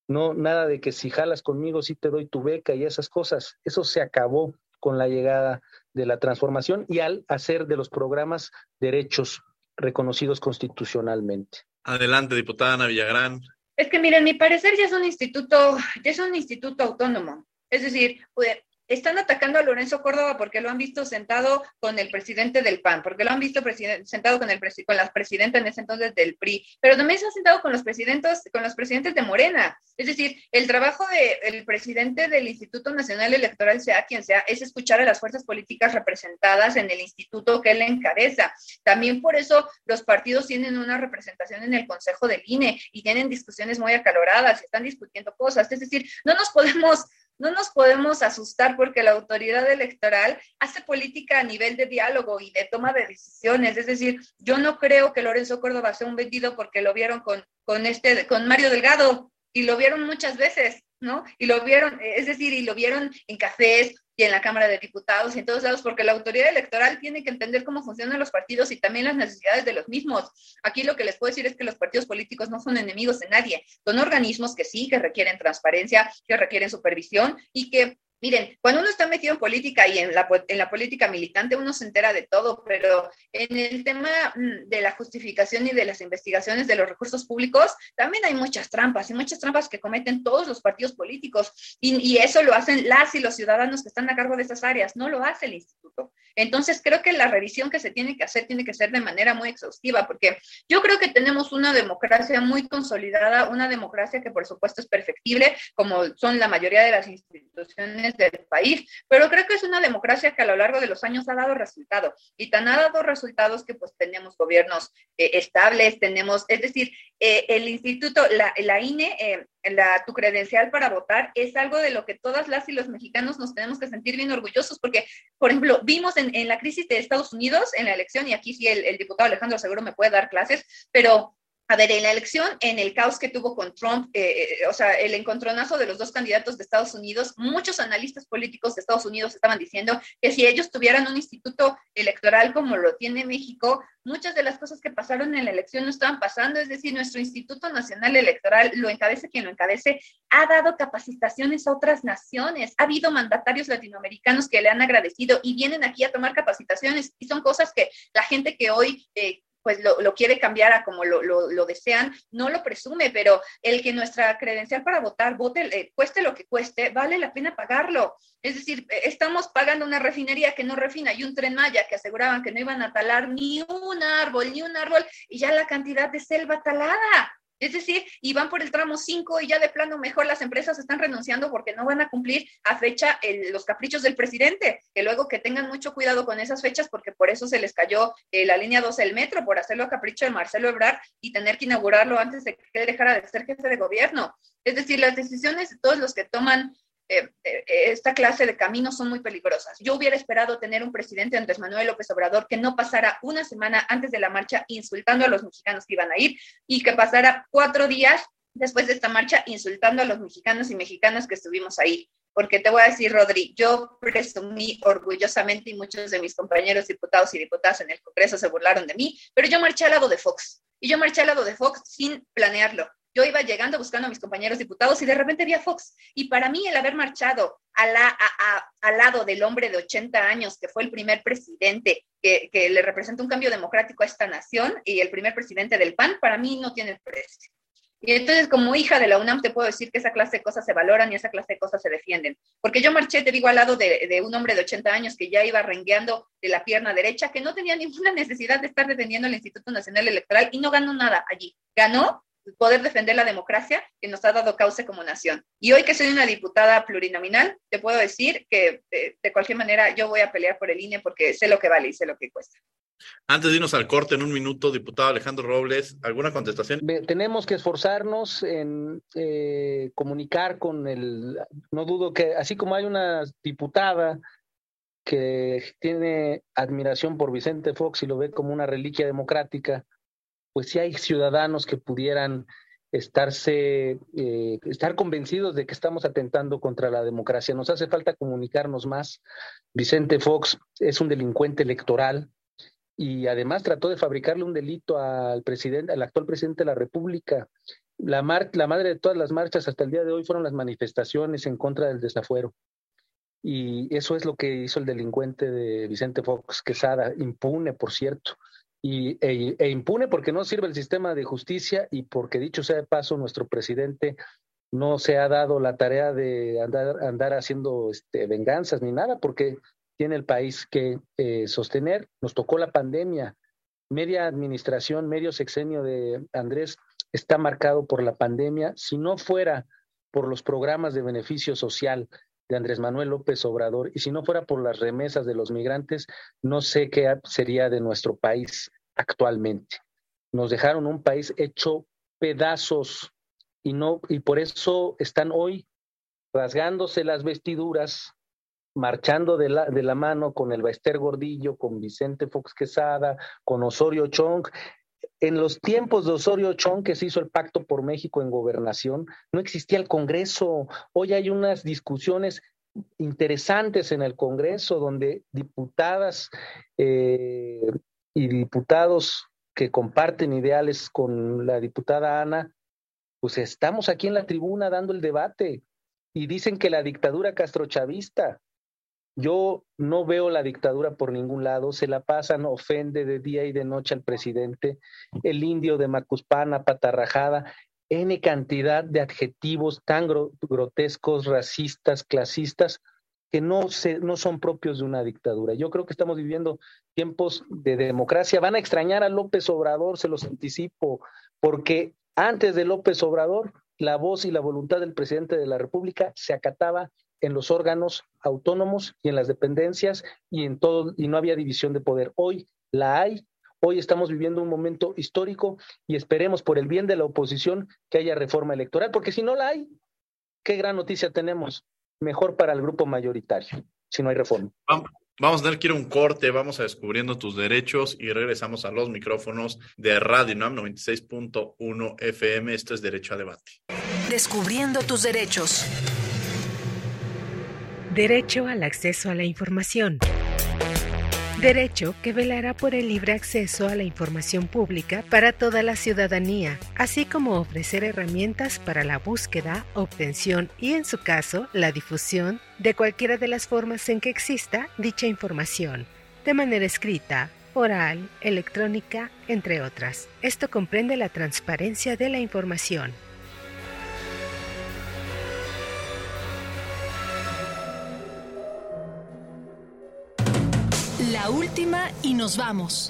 No, nada de que si jalas conmigo, sí te doy tu beca y esas cosas. Eso se acabó con la llegada de la transformación y al hacer de los programas derechos reconocidos constitucionalmente. Adelante, diputada Ana Villagrán. Es que miren, mi parecer ya es un instituto, ya es un instituto autónomo. Es decir, pues, están atacando a Lorenzo Córdoba porque lo han visto sentado con el presidente del PAN, porque lo han visto sentado con, el con las presidentas en ese entonces del PRI, pero también se ha sentado con los presidentes, con los presidentes de Morena. Es decir, el trabajo del presidente del Instituto Nacional Electoral, sea quien sea, es escuchar a las fuerzas políticas representadas en el instituto que él encabeza. También por eso los partidos tienen una representación en el Consejo del INE y tienen discusiones muy acaloradas, están discutiendo cosas. Es decir, no nos podemos no nos podemos asustar porque la autoridad electoral hace política a nivel de diálogo y de toma de decisiones. Es decir, yo no creo que Lorenzo Córdoba sea un vendido porque lo vieron con, con, este, con Mario Delgado y lo vieron muchas veces, ¿no? Y lo vieron, es decir, y lo vieron en cafés y en la Cámara de Diputados y en todos lados, porque la autoridad electoral tiene que entender cómo funcionan los partidos y también las necesidades de los mismos. Aquí lo que les puedo decir es que los partidos políticos no son enemigos de nadie, son organismos que sí, que requieren transparencia, que requieren supervisión y que Miren, cuando uno está metido en política y en la, en la política militante, uno se entera de todo, pero en el tema mm, de la justificación y de las investigaciones de los recursos públicos, también hay muchas trampas y muchas trampas que cometen todos los partidos políticos y, y eso lo hacen las y los ciudadanos que están a cargo de esas áreas, no lo hace el instituto. Entonces, creo que la revisión que se tiene que hacer tiene que ser de manera muy exhaustiva, porque yo creo que tenemos una democracia muy consolidada, una democracia que por supuesto es perfectible, como son la mayoría de las instituciones del país, pero creo que es una democracia que a lo largo de los años ha dado resultados y tan ha dado resultados que pues tenemos gobiernos eh, estables, tenemos, es decir, eh, el instituto, la, la INE, eh, la, tu credencial para votar es algo de lo que todas las y los mexicanos nos tenemos que sentir bien orgullosos porque, por ejemplo, vimos en, en la crisis de Estados Unidos, en la elección, y aquí sí el, el diputado Alejandro seguro me puede dar clases, pero a ver, en la elección, en el caos que tuvo con Trump, eh, eh, o sea, el encontronazo de los dos candidatos de Estados Unidos, muchos analistas políticos de Estados Unidos estaban diciendo que si ellos tuvieran un instituto electoral como lo tiene México, muchas de las cosas que pasaron en la elección no estaban pasando. Es decir, nuestro Instituto Nacional Electoral, lo encabece quien lo encabece, ha dado capacitaciones a otras naciones. Ha habido mandatarios latinoamericanos que le han agradecido y vienen aquí a tomar capacitaciones y son cosas que la gente que hoy... Eh, pues lo, quiere cambiar a como lo, desean, no lo presume, pero el que nuestra credencial para votar, vote, eh, cueste lo que cueste, vale la pena pagarlo. Es decir, eh, estamos pagando una refinería que no refina y un tren Maya que aseguraban que no iban a talar ni un árbol, ni un árbol, y ya la cantidad de selva talada. Es decir, y van por el tramo 5 y ya de plano mejor las empresas están renunciando porque no van a cumplir a fecha los caprichos del presidente, que luego que tengan mucho cuidado con esas fechas porque por eso se les cayó eh, la línea 12 del metro, por hacerlo a capricho de Marcelo Ebrard y tener que inaugurarlo antes de que dejara de ser jefe de gobierno. Es decir, las decisiones de todos los que toman eh, eh, esta clase de caminos son muy peligrosas. Yo hubiera esperado tener un presidente Andrés Manuel López Obrador que no pasara una semana antes de la marcha insultando a los mexicanos que iban a ir y que pasara cuatro días después de esta marcha insultando a los mexicanos y mexicanas que estuvimos ahí. Porque te voy a decir, Rodri, yo presumí orgullosamente y muchos de mis compañeros diputados y diputadas en el Congreso se burlaron de mí, pero yo marché al lado de Fox. Y yo marché al lado de Fox sin planearlo. Yo iba llegando buscando a mis compañeros diputados y de repente vi a Fox. Y para mí el haber marchado al lado del hombre de 80 años, que fue el primer presidente que, que le representa un cambio democrático a esta nación y el primer presidente del PAN, para mí no tiene precio. Y entonces, como hija de la UNAM, te puedo decir que esa clase de cosas se valoran y esa clase de cosas se defienden. Porque yo marché, te digo, al lado de, de, un hombre de 80 años que ya iba rengueando de la pierna derecha, que no tenía ninguna necesidad de estar defendiendo el Instituto Nacional Electoral y no ganó nada allí. Ganó poder defender la democracia que nos ha dado causa como nación. Y hoy que soy una diputada plurinominal, te puedo decir que de, de, cualquier manera yo voy a pelear por el INE porque sé lo que vale y sé lo que cuesta. Antes de irnos al corte en un minuto, diputado Alejandro Robles, ¿alguna contestación? Tenemos que esforzarnos en eh, comunicar con el... No dudo que, así como hay una diputada que tiene admiración por Vicente Fox y lo ve como una reliquia democrática, pues sí hay ciudadanos que pudieran estarse, eh, estar convencidos de que estamos atentando contra la democracia. Nos hace falta comunicarnos más. Vicente Fox es un delincuente electoral y además trató de fabricarle un delito al presidente, al actual presidente de la República. La, la madre de todas las marchas hasta el día de hoy fueron las manifestaciones en contra del desafuero. Y eso es lo que hizo el delincuente de Vicente Fox Quesada, impune, por cierto y, e, e, impune porque no sirve el sistema de justicia y porque, dicho sea de paso, nuestro presidente no se ha dado la tarea de andar, andar haciendo este, venganzas ni nada, porque tiene el país que eh, sostener. Nos tocó la pandemia. Media administración, medio sexenio de Andrés está marcado por la pandemia. Si no fuera por los programas de beneficio social, de Andrés Manuel López Obrador, y si no fuera por las remesas de los migrantes, no sé qué sería de nuestro país actualmente. Nos dejaron un país hecho pedazos y no y por eso están hoy rasgándose las vestiduras, marchando de la, de la mano con el Baester Gordillo, con Vicente Fox Quesada, con Osorio Chong. En los tiempos de Osorio Chong, que se hizo el Pacto por México en gobernación, no existía el Congreso. Hoy hay unas discusiones interesantes en el Congreso donde diputadas eh, y diputados que comparten ideales con la diputada Ana, pues estamos aquí en la tribuna dando el debate y dicen que la dictadura castrochavista yo no veo la dictadura por ningún lado, se la pasan, ofende de día y de noche al presidente, el indio de Macuspana, patarrajada, N cantidad de adjetivos tan grotescos, racistas, clasistas, que no, se, no son propios de una dictadura. Yo creo que estamos viviendo tiempos de democracia. Van a extrañar a López Obrador, se los anticipo, porque antes de López Obrador, la voz y la voluntad del presidente de la República se acataba en los órganos autónomos y en las dependencias y en todo y no había división de poder. Hoy la hay. Hoy estamos viviendo un momento histórico y esperemos por el bien de la oposición que haya reforma electoral, porque si no la hay, qué gran noticia tenemos. Mejor para el grupo mayoritario, si no hay reforma. Vamos a tener que ir a un corte, vamos a descubriendo tus derechos y regresamos a los micrófonos de Radio NAM 96.1 FM. Esto es Derecho a Debate. Descubriendo tus derechos. Derecho al acceso a la información. Derecho que velará por el libre acceso a la información pública para toda la ciudadanía, así como ofrecer herramientas para la búsqueda, obtención y, en su caso, la difusión de cualquiera de las formas en que exista dicha información, de manera escrita, oral, electrónica, entre otras. Esto comprende la transparencia de la información. La última y nos vamos.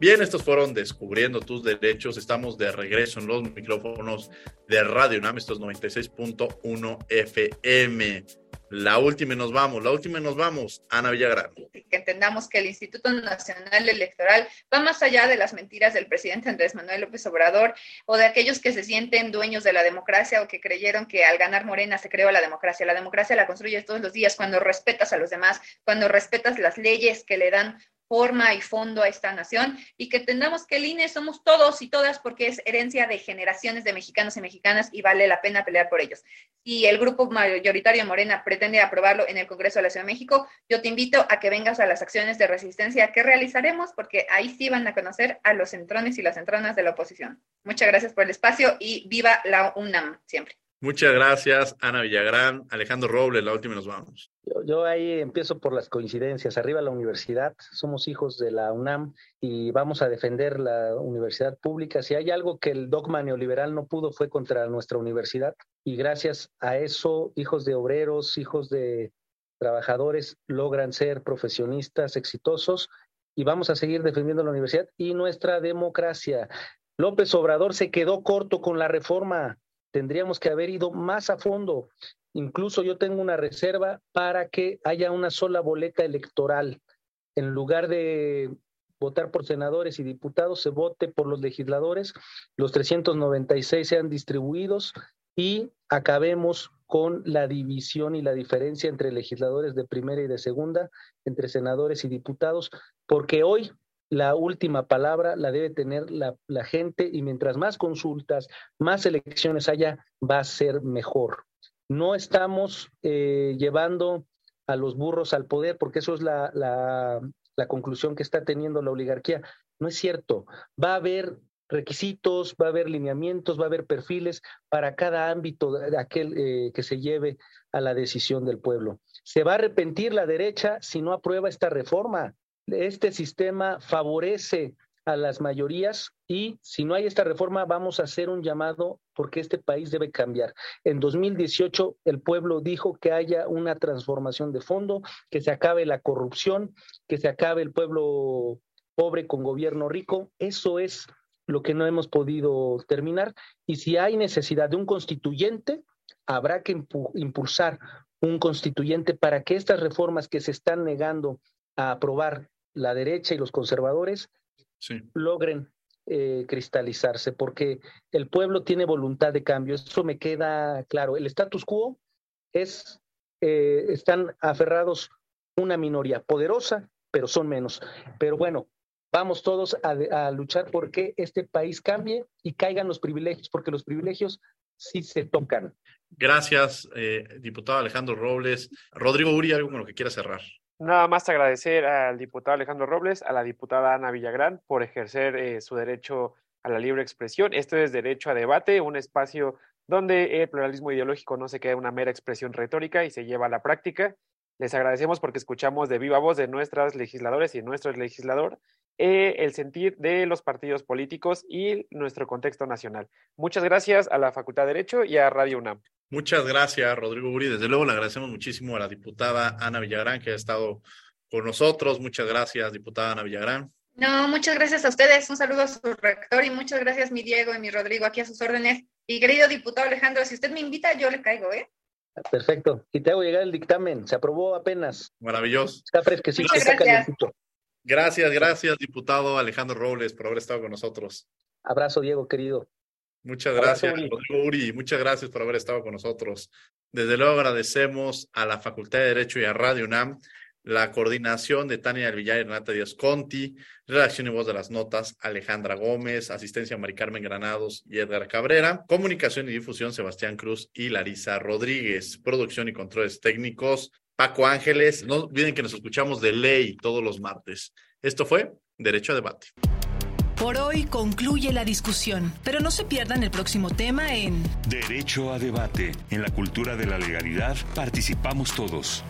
Bien, estos fueron Descubriendo tus derechos. Estamos de regreso en los micrófonos de Radio UNAM, estos 96.1 FM. La última y nos vamos, la última y nos vamos, Ana Villagrán. Que entendamos que el Instituto Nacional Electoral va más allá de las mentiras del presidente Andrés Manuel López Obrador o de aquellos que se sienten dueños de la democracia o que creyeron que al ganar Morena se creó la democracia. La democracia la construyes todos los días cuando respetas a los demás, cuando respetas las leyes que le dan forma y fondo a esta nación y que entendamos que el INE somos todos y todas porque es herencia de generaciones de mexicanos y mexicanas y vale la pena pelear por ellos. Y el grupo mayoritario Morena pretende aprobarlo en el Congreso de la Ciudad de México. Yo te invito a que vengas a las acciones de resistencia que realizaremos porque ahí sí van a conocer a los centrones y las centronas de la oposición. Muchas gracias por el espacio y viva la UNAM siempre. Muchas gracias, Ana Villagrán. Alejandro Robles, la última y nos vamos. Yo, ahí empiezo por las coincidencias. Arriba la universidad, somos hijos de la UNAM y vamos a defender la universidad pública. Si hay algo que el dogma neoliberal no pudo fue contra nuestra universidad y gracias a eso, hijos de obreros, hijos de trabajadores logran ser profesionistas exitosos y vamos a seguir defendiendo la universidad y nuestra democracia. López Obrador se quedó corto con la reforma. Tendríamos que haber ido más a fondo. Incluso yo tengo una reserva para que haya una sola boleta electoral. En lugar de votar por senadores y diputados, se vote por los legisladores, los 396 sean distribuidos y acabemos con la división y la diferencia entre legisladores de primera y de segunda, entre senadores y diputados, porque hoy la última palabra la debe tener la, gente y mientras más consultas, más elecciones haya, va a ser mejor. No estamos eh, llevando a los burros al poder, porque eso es la, la conclusión que está teniendo la oligarquía. No es cierto. Va a haber requisitos, va a haber lineamientos, va a haber perfiles para cada ámbito aquel eh, que se lleve a la decisión del pueblo. Se va a arrepentir la derecha si no aprueba esta reforma. Este sistema favorece a las mayorías y si no hay esta reforma vamos a hacer un llamado porque este país debe cambiar. En 2018 el pueblo dijo que haya una transformación de fondo, que se acabe la corrupción, que se acabe el pueblo pobre con gobierno rico. Eso es lo que no hemos podido terminar y si hay necesidad de un constituyente, habrá que impulsar un constituyente para que estas reformas que se están negando a aprobar la derecha y los conservadores logren eh, cristalizarse, porque el pueblo tiene voluntad de cambio. Eso me queda claro. El status quo es, eh, están aferrados una minoría poderosa, pero son menos. Pero bueno, vamos todos a, luchar porque este país cambie y caigan los privilegios, porque los privilegios sí se tocan. Gracias, eh, diputado Alejandro Robles. Rodrigo Uri, algo con lo que quiera cerrar. Nada más agradecer al diputado Alejandro Robles, a la diputada Ana Villagrán por ejercer eh, su derecho a la libre expresión. Esto es Derecho a Debate, un espacio donde el pluralismo ideológico no se queda una mera expresión retórica y se lleva a la práctica. Les agradecemos porque escuchamos de viva voz de nuestras legisladores y nuestro legislador eh, el sentir de los partidos políticos y nuestro contexto nacional. Muchas gracias a la Facultad de Derecho y a Radio UNAM. Muchas gracias, Rodrigo Uri. Desde luego le agradecemos muchísimo a la diputada Ana Villagrán que ha estado con nosotros. Muchas gracias, diputada Ana Villagrán. No, muchas gracias a ustedes. Un saludo a su rector y muchas gracias, mi Diego y mi Rodrigo, aquí a sus órdenes. Y querido diputado Alejandro, si usted me invita, yo le caigo, ¿eh? Perfecto. Y te hago llegar el dictamen. Se aprobó apenas. Maravilloso. Está fresquecito, está calientito. Gracias, gracias, diputado Alejandro Robles, por haber estado con nosotros. Abrazo, Diego, querido. Muchas gracias, Rodrigo Uri. Muchas gracias por haber estado con nosotros. Desde luego agradecemos a la Facultad de Derecho y a Radio UNAM la coordinación de Tania del Villar y Renata Díaz Conti, redacción y voz de las notas Alejandra Gómez, asistencia Mari Carmen Granados y Edgar Cabrera, comunicación y difusión Sebastián Cruz y Larisa Rodríguez, producción y controles técnicos Paco Ángeles. No olviden que nos escuchamos de ley todos los martes. Esto fue Derecho a Debate. Por hoy concluye la discusión, pero no se pierdan el próximo tema en Derecho a debate. En la cultura de la legalidad participamos todos.